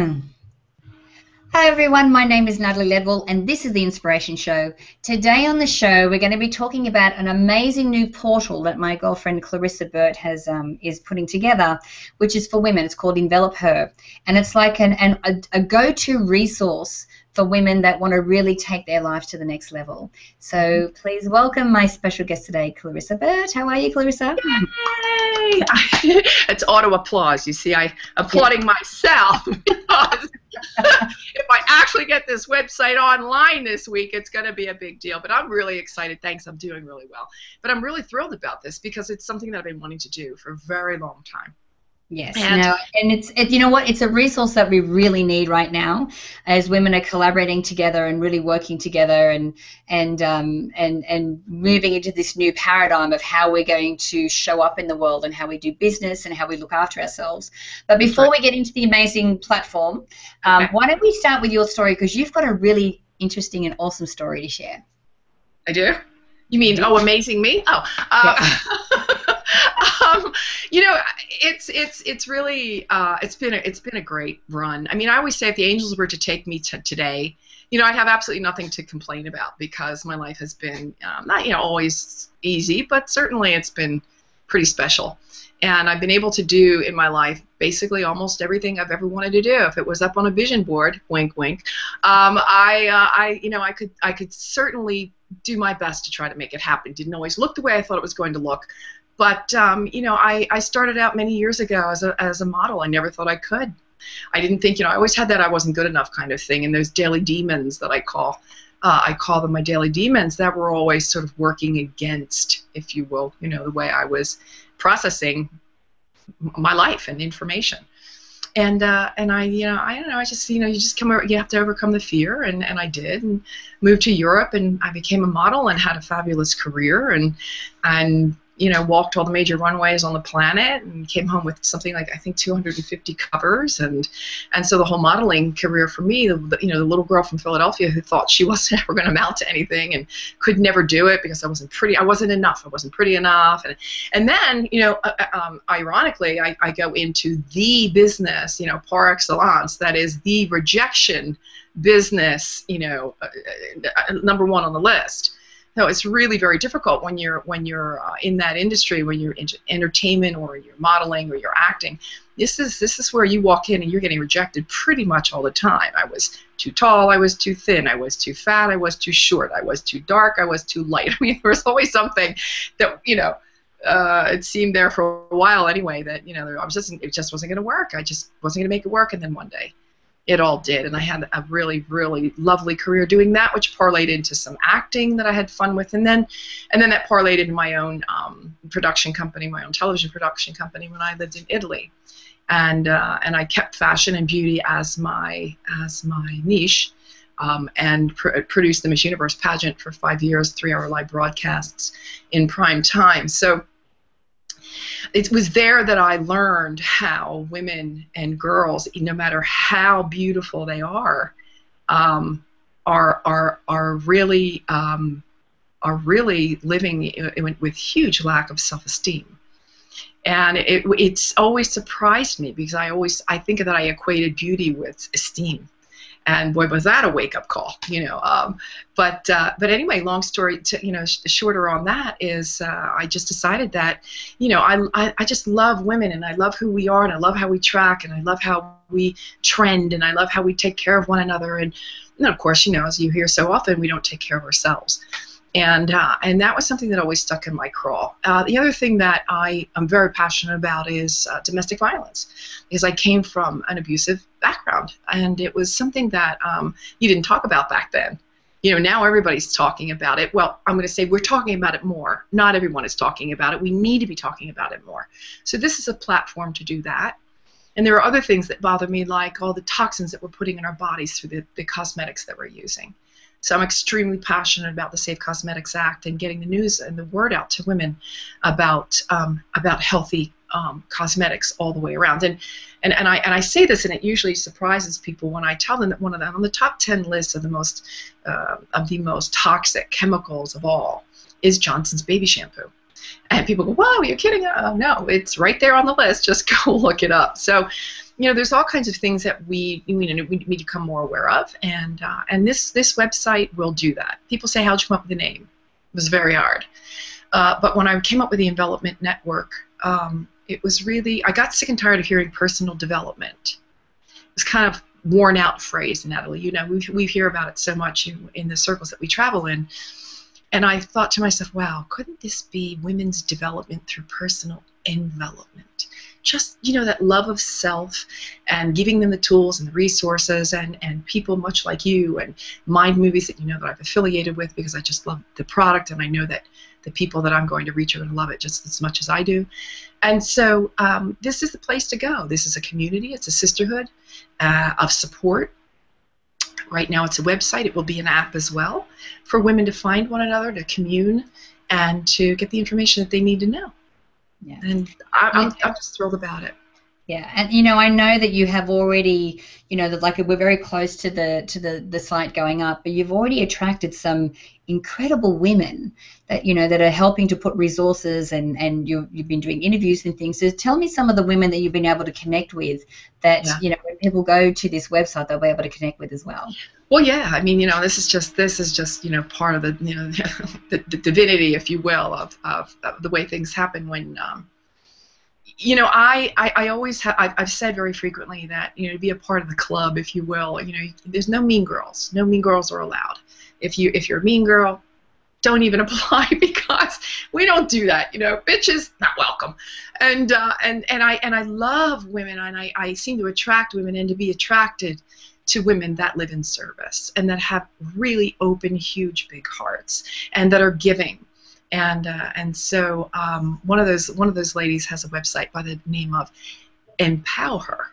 Hi everyone, my name is Natalie Ledwell and this is the Inspiration Show. Today on the show we're going to be talking about an amazing new portal that my girlfriend Clarissa Burt has um, is putting together, which is for women. It's called Envelop Her, and it's like an, an a, a go-to resource for women that want to really take their life to the next level. So please welcome my special guest today, Clarissa Burt. How are you, Clarissa? Yay! it's auto applause. You see, I applauding myself because if I actually get this website online this week, it's going to be a big deal. But I'm really excited. Thanks, I'm doing really well. But I'm really thrilled about this because it's something that I've been wanting to do for a very long time. Yes, and, no, and it's it, you know what it's a resource that we really need right now as women are collaborating together and really working together and and um, and and moving into this new paradigm of how we're going to show up in the world and how we do business and how we look after ourselves. But before right. we get into the amazing platform, um, okay. why don't we start with your story because you've got a really interesting and awesome story to share. I do. You mean oh amazing me? Oh. Uh. um, you know, it's it's it's really uh, it's been a, it's been a great run. I mean, I always say if the angels were to take me to today, you know, I'd have absolutely nothing to complain about because my life has been um, not you know always easy, but certainly it's been pretty special. And I've been able to do in my life basically almost everything I've ever wanted to do. If it was up on a vision board, wink, wink, um, I, uh, I, you know, I could, I could certainly do my best to try to make it happen. Didn't always look the way I thought it was going to look, but um, you know, I, I started out many years ago as a, as a model. I never thought I could. I didn't think, you know, I always had that I wasn't good enough kind of thing, and those daily demons that I call, uh, I call them my daily demons, that were always sort of working against, if you will, you know, the way I was processing my life and information. And uh, and I, you know, I don't know, I just, you know, you just come, over, you have to overcome the fear, and, and I did, and moved to Europe, and I became a model and had a fabulous career, and and you know, walked all the major runways on the planet and came home with something like I think 250 covers, and and so the whole modeling career for me, the, you know, the little girl from Philadelphia who thought she wasn't ever going to amount to anything and could never do it because I wasn't pretty, I wasn't enough, I wasn't pretty enough, and and then you know, uh, uh um, ironically, I, I go into the business, you know, par excellence, that is the rejection business, you know, uh, uh, number one on the list no, it's really very difficult when you're when you're uh, in that industry, when you're in entertainment or you're modeling or you're acting. This is this is where you walk in and you're getting rejected pretty much all the time. I was too tall, I was too thin, I was too fat, I was too short, I was too dark, I was too light. I mean, there was always something that you know. Uh, it seemed there for a while anyway that you know I was just it just wasn't going to work. I just wasn't going to make it work, and then one day it all did. And I had a really, really lovely career doing that, which parlayed into some acting that I had fun with, and then, and then that parlayed into my own um, production company, my own television production company when I lived in Italy, and uh, and I kept fashion and beauty as my as my niche. Um, and pr- produced the Miss Universe pageant for five years, three-hour live broadcasts in prime time. So it was there that I learned how women and girls, no matter how beautiful they are, um, are are are really um, are really living with huge lack of self-esteem. And it, it's always surprised me because I always I think that I equated beauty with esteem and boy was that a wake up call you know um, but uh, but anyway long story to, you know sh- shorter on that is uh, I just decided that you know I, I, I just love women and I love who we are and I love how we track and I love how we trend and I love how we take care of one another. And, and of course you know as you hear so often we don't take care of ourselves and uh, and that was something that always stuck in my craw. Uh, the other thing that I am very passionate about is uh, domestic violence, because I came from an abusive background, and it was something that um, you didn't talk about back then. You know, now everybody's talking about it. Well, I'm going to say we're talking about it more. Not everyone is talking about it. We need to be talking about it more. So this is a platform to do that. And there are other things that bother me, like all the toxins that we're putting in our bodies through the, the cosmetics that we're using. So I'm extremely passionate about the Safe Cosmetics Act and getting the news and the word out to women about um, about healthy um, cosmetics all the way around. And, and and I and I say this, and it usually surprises people when I tell them that one of them on the top ten list of the most uh, of the most toxic chemicals of all is Johnson's baby shampoo. And people go, "Wow, you're kidding?" Oh, no, it's right there on the list. Just go look it up. So, you know, there's all kinds of things that we you know we need to become more aware of, and uh, and this this website will do that. People say, "How'd you come up with the name?" It was very hard. Uh, but when I came up with the Envelopment Network, um, it was really I got sick and tired of hearing personal development. It was kind of worn out phrase, Natalie. You know, we we hear about it so much in, in the circles that we travel in. And I thought to myself, wow, couldn't this be women's development through personal envelopment? Just, you know, that love of self and giving them the tools and the resources and, and people much like you and Mind Movies that you know that I've affiliated with because I just love the product and I know that the people that I'm going to reach are going to love it just as much as I do. And so um, this is the place to go. This is a community, it's a sisterhood uh, of support. Right now, it's a website. It will be an app as well for women to find one another, to commune, and to get the information that they need to know. Yeah. And I, I'm, I'm just thrilled about it. Yeah, and you know, I know that you have already, you know, that like we're very close to the to the the site going up, but you've already attracted some incredible women that you know that are helping to put resources and and you you've been doing interviews and things. So tell me some of the women that you've been able to connect with that yeah. you know when people go to this website they'll be able to connect with as well. Well, yeah, I mean, you know, this is just this is just you know part of the you know the, the divinity, if you will, of, of, of the way things happen when. Um, you know, I, I, I always have, I've, I've said very frequently that, you know, to be a part of the club, if you will, you know, there's no mean girls. No mean girls are allowed. If, you, if you're a mean girl, don't even apply because we don't do that. You know, bitches not welcome. And uh, and and I and I love women, and I, I seem to attract women and to be attracted to women that live in service and that have really open, huge, big hearts and that are giving and uh, and so um, one of those one of those ladies has a website by the name of Empower,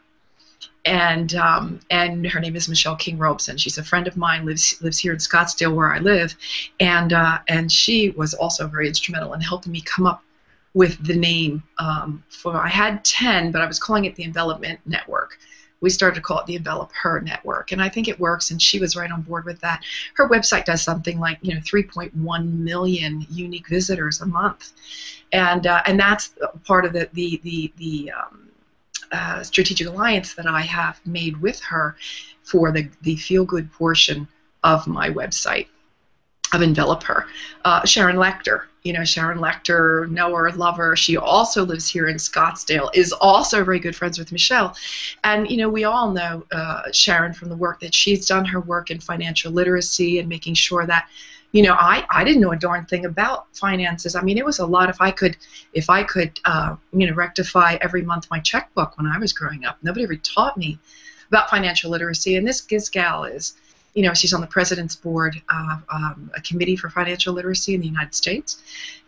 and um, and her name is Michelle King Robson. She's a friend of mine, lives lives here in Scottsdale where I live, and uh, and she was also very instrumental in helping me come up with the name um, for. I had ten, but I was calling it the Envelopment Network we started to call it the Envelop Her Network, and I think it works. And she was right on board with that. Her website does something like you know 3.1 million unique visitors a month, and uh, and that's part of the the the, the um, uh, strategic alliance that I have made with her for the the feel good portion of my website of Envelop Her. Uh, Sharon Lechter, you know, Sharon Lechter, know her, love her. She also lives here in Scottsdale, is also very good friends with Michelle. And, you know, we all know uh, Sharon from the work that she's done, her work in financial literacy and making sure that, you know, I, I didn't know a darn thing about finances. I mean, it was a lot if I could, if I could, uh, you know, rectify every month my checkbook when I was growing up. Nobody ever taught me about financial literacy. And this, this gal is, you know, she's on the president's board of um, a committee for financial literacy in the United States,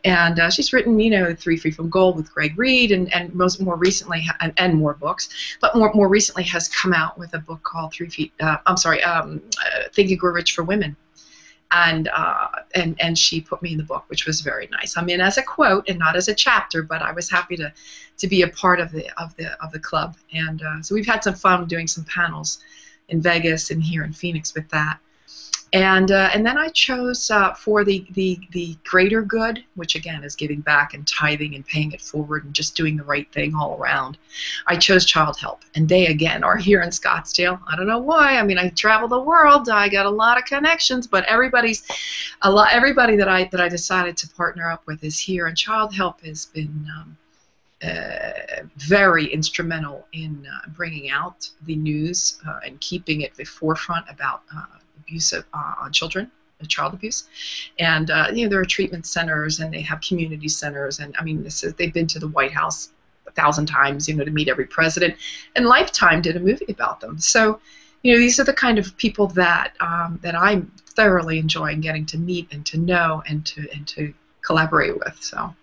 and uh, she's written, you know, Three Feet from Gold with Greg Reid, and and most more recently, and, and more books, but more more recently has come out with a book called Three Feet. Uh, I'm sorry, um, uh, Think You Grow Rich for Women. And, uh, and and she put me in the book, which was very nice. I'm in as a quote and not as a chapter, but I was happy to, to be a part of the of the of the club. And uh, so we've had some fun doing some panels in Vegas and here in Phoenix with that. And, uh, and then I chose uh, for the, the, the greater good, which again is giving back and tithing and paying it forward and just doing the right thing all around. I chose Childhelp, and they again are here in Scottsdale. I don't know why. I mean, I travel the world. I got a lot of connections, but everybody's a lot. Everybody that I that I decided to partner up with is here, and Childhelp has been. Um, uh, very instrumental in uh, bringing out the news uh, and keeping it the forefront about uh, abuse of, uh, on children, child abuse. And you know there are treatment centers and they have community centers and I mean this is, they've been to the White House a thousand times you know to meet every president. And Lifetime did a movie about them. So you know these are the kind of people that um, that I'm thoroughly enjoying getting to meet and to know and to and to collaborate with. So,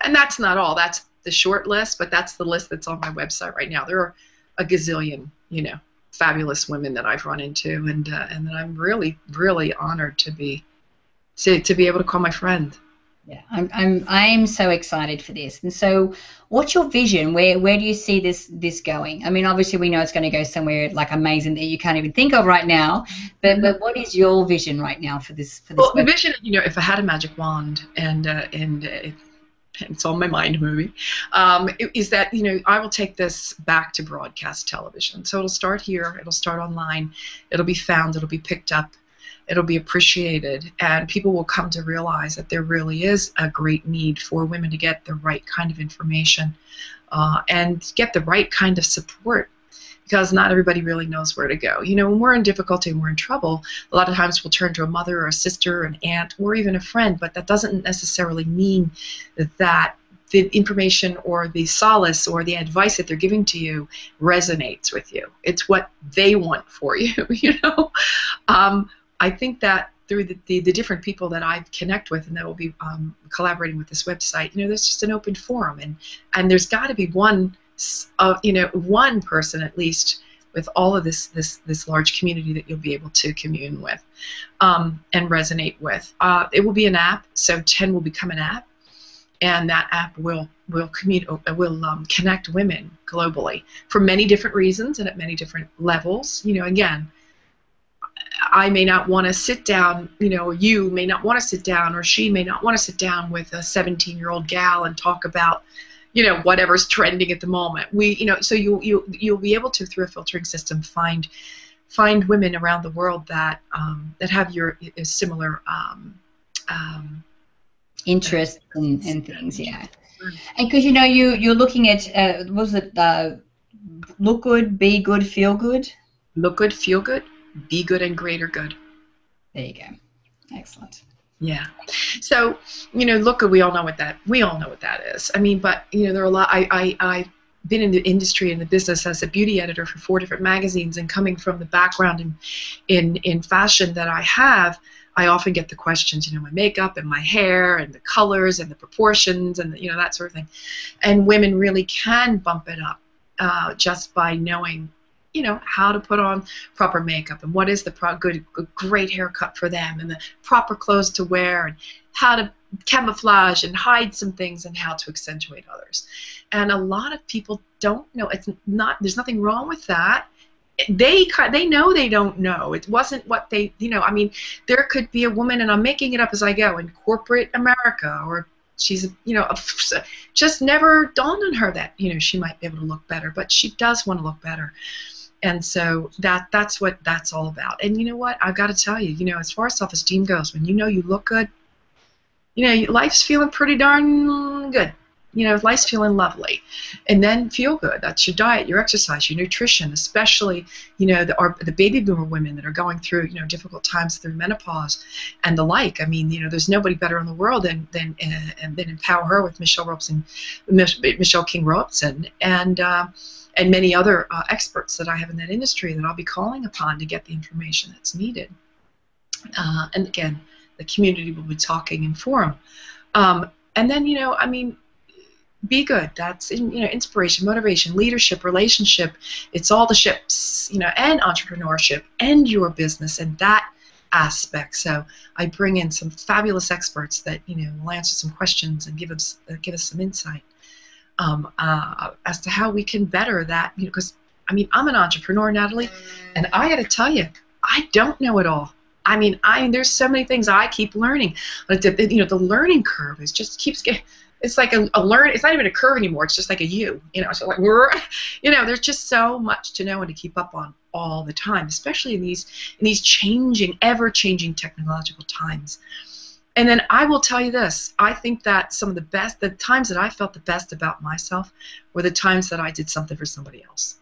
and that's not all. That's the short list, but that's the list that's on my website right now. There are a gazillion, you know, fabulous women that I've run into, and uh, and that I'm really, really honored to be to, to be able to call my friend. Yeah, I'm, I'm I'm so excited for this. And so, what's your vision? Where where do you see this this going? I mean, obviously we know it's going to go somewhere like amazing that you can't even think of right now. But but what is your vision right now for this for this? Well, the vision, you know, if I had a magic wand and uh, and uh, it's on my mind movie, um, is that you know I will take this back to broadcast television. So it'll start here, it'll start online, it'll be found, it'll be picked up, it'll be appreciated, and people will come to realize that there really is a great need for women to get the right kind of information uh, and get the right kind of support because not everybody really knows where to go. You know, when we're in difficulty and we're in trouble, a lot of times we'll turn to a mother or a sister, or an aunt, or even a friend, but that doesn't necessarily mean that the information or the solace or the advice that they're giving to you resonates with you. It's what they want for you, you know? Um, I think that through the, the, the, different people that I connect with and that will be um, collaborating with this website, you know, there's just an open forum and, and there's got to be one of you know one person at least with all of this this this large community that you'll be able to commune with um, and resonate with. Uh, it will be an app, so Ten will become an app, and that app will will commute uh, will um, connect women globally for many different reasons and at many different levels. You know, again. I may not want to sit down, you know, you may not want to sit down, or she may not want to sit down with a 17 year old gal and talk about you know whatever's trending at the moment. We you know so you you you'll be able to through a filtering system find find women around the world that um, that have your similar um, um, interests and, and things. Yeah, and because you know you you're looking at uh, was it uh, look good, be good, feel good. Look good, feel good, be good, and greater good. There you go. Excellent. Yeah. So, you know, look, we all know what that we all know what that is. I mean, but you know, there are a lot. I I I've been in the industry and the business as a beauty editor for four different magazines, and coming from the background in in in fashion that I have, I often get the questions, you know, my makeup and my hair and the colors and the proportions and the, you know that sort of thing, and women really can bump it up uh, just by knowing you know how to put on proper makeup and what is the pro- good, great haircut for them and the proper clothes to wear and how to camouflage and hide some things and how to accentuate others. And a lot of people don't know it's not there's nothing wrong with that. They they know they don't know. It wasn't what they you know i mean there could be a woman and i'm making it up as i go in corporate america or she's you know just never dawned on her that you know she might be able to look better but she does want to look better and so that that's what that's all about. And you know what? I've got to tell you, you know, as far as self-esteem goes, when you know you look good, you know, life's feeling pretty darn good. You know, life's feeling lovely, and then feel good. That's your diet, your exercise, your nutrition, especially you know the our, the baby boomer women that are going through you know difficult times through menopause and the like. I mean, you know, there's nobody better in the world than than uh, than Empower Her with Michelle Robson, Michelle King Robson, and. Uh, and many other uh, experts that I have in that industry that I'll be calling upon to get the information that's needed. Uh, and again, the community will be talking in forum. Um, and then, you know, I mean, be good. That's you know, inspiration, motivation, leadership, relationship. It's all the ships, you know, and entrepreneurship and your business and that aspect. So I bring in some fabulous experts that you know will answer some questions and give us uh, give us some insight um, uh, as to how we can better that. You know, because I mean, I'm an entrepreneur, Natalie, and I got to tell you, I don't know it all. I mean, I there's so many things I keep learning. But the, you know, the learning curve is just keeps getting. It's like a, a learn. It's not even a curve anymore. It's just like a U. You know, so like we're, you know, there's just so much to know and to keep up on all the time, especially in these in these changing, ever-changing technological times. And then I will tell you this I think that some of the best, the times that I felt the best about myself were the times that I did something for somebody else.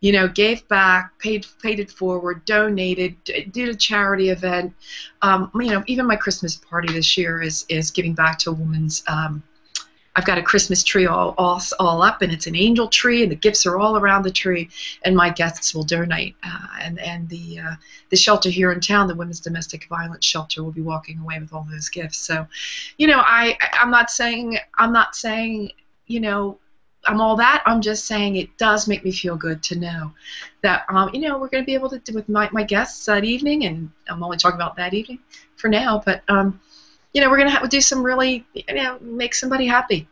You know, gave back, paid paid it forward, donated, did a charity event. Um, you know, even my Christmas party this year is is giving back to a woman's um, I've got a Christmas tree all, all, all up, and it's an angel tree, and the gifts are all around the tree, and my guests will donate. Uh, and and the uh, the shelter here in town, the Women's Domestic Violence Shelter, will be walking away with all those gifts. So, you know, I I'm not saying I'm not saying you know I'm all that. I'm just saying it does make me feel good to know that um, you know we're going to be able to do with my, my guests that evening, and I'm only talking about that evening for now, but um, you know, we're going to do some really, you know, make somebody happy.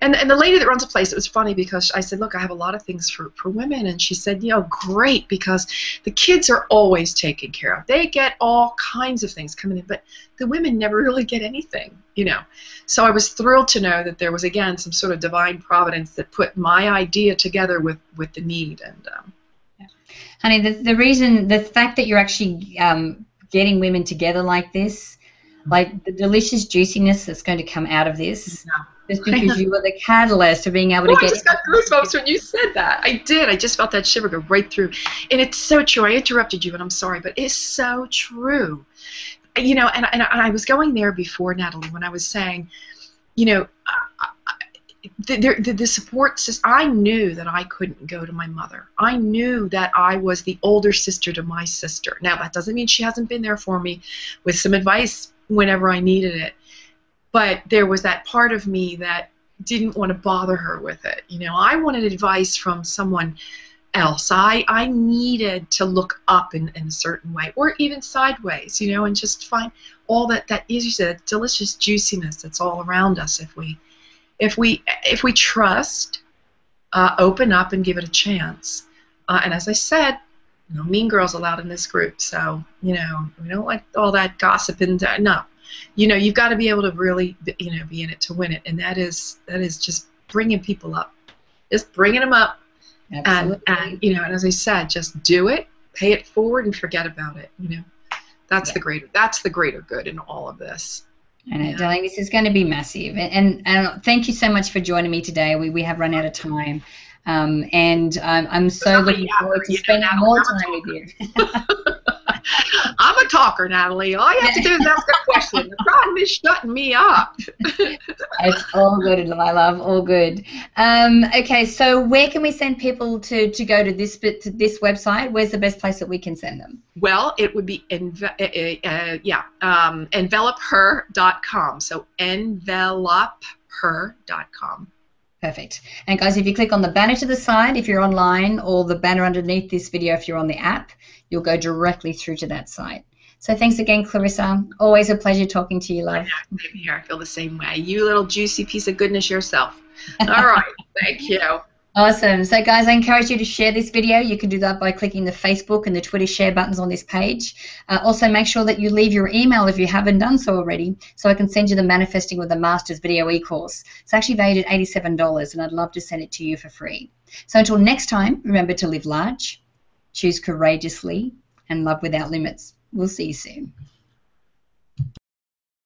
And, and the lady that runs the place, it was funny because I said, look, I have a lot of things for, for women. And she said, you know, great, because the kids are always taken care of. They get all kinds of things coming in, but the women never really get anything, you know. So I was thrilled to know that there was, again, some sort of divine providence that put my idea together with, with the need. And, um, Honey, the, the reason, the fact that you're actually um, getting women together like this, like the delicious juiciness that's going to come out of this, Yeah. just because you were the catalyst for being able to Oh, I get. just got goosebumps when you said that. I did. I just felt that shiver go right through. And it's so true. I interrupted you, and I'm sorry, but it's so true. You know, and, and I was going there before, Natalie, when I was saying, you know, I- I- the, the, the support system, I knew that I couldn't go to my mother. I knew that I was the older sister to my sister. Now, that doesn't mean she hasn't been there for me with some advice whenever I needed it. But there was that part of me that didn't want to bother her with it. You know, I wanted advice from someone else. I, I needed to look up in, in a certain way, or even sideways, you know, and just find all that, that is you said, delicious juiciness that's all around us if we if we if we trust, uh, open up and give it a chance. Uh, and as I said, no mean girls allowed in this group. So you know we don't like all that gossip and uh, no, you know you've got to be able to really you know be in it to win it, and that is that is just bringing people up, just bringing them up, and Absolutely. and you know and as I said, just do it, pay it forward, and forget about it. You know, that's Yeah. the greater that's the greater good in all of this. I know, darling, this is going to be massive. And, and, and thank you so much for joining me today. We, we have run out of time. Um, and um, I'm so looking forward to spending more time with you. I'm a talker, Natalie. All you have to do is ask a question. The problem is shutting me up. It's all good, my love, all good. Um, okay, so where can we send people to, to go to this bit to this website? Where's the best place that we can send them? Well, it would be enve- uh, uh, yeah, um, envelopeher.com. So envelopeher.com. Perfect. And guys, if you click on the banner to the side, if you're online, or the banner underneath this video, if you're on the app, you'll go directly through to that site. So thanks again, Clarissa. Always a pleasure talking to you, love. Maybe here, I feel the same way. You little juicy piece of goodness yourself. All right, thank you. Awesome. So, guys, I encourage you to share this video. You can do that by clicking the Facebook and the Twitter share buttons on this page. Uh, also, make sure that you leave your email if you haven't done so already, so I can send you the Manifesting with the Masters video e-course. It's actually valued at $87, and I'd love to send it to you for free. So, until next time, remember to live large, choose courageously, and love without limits. We'll see you soon.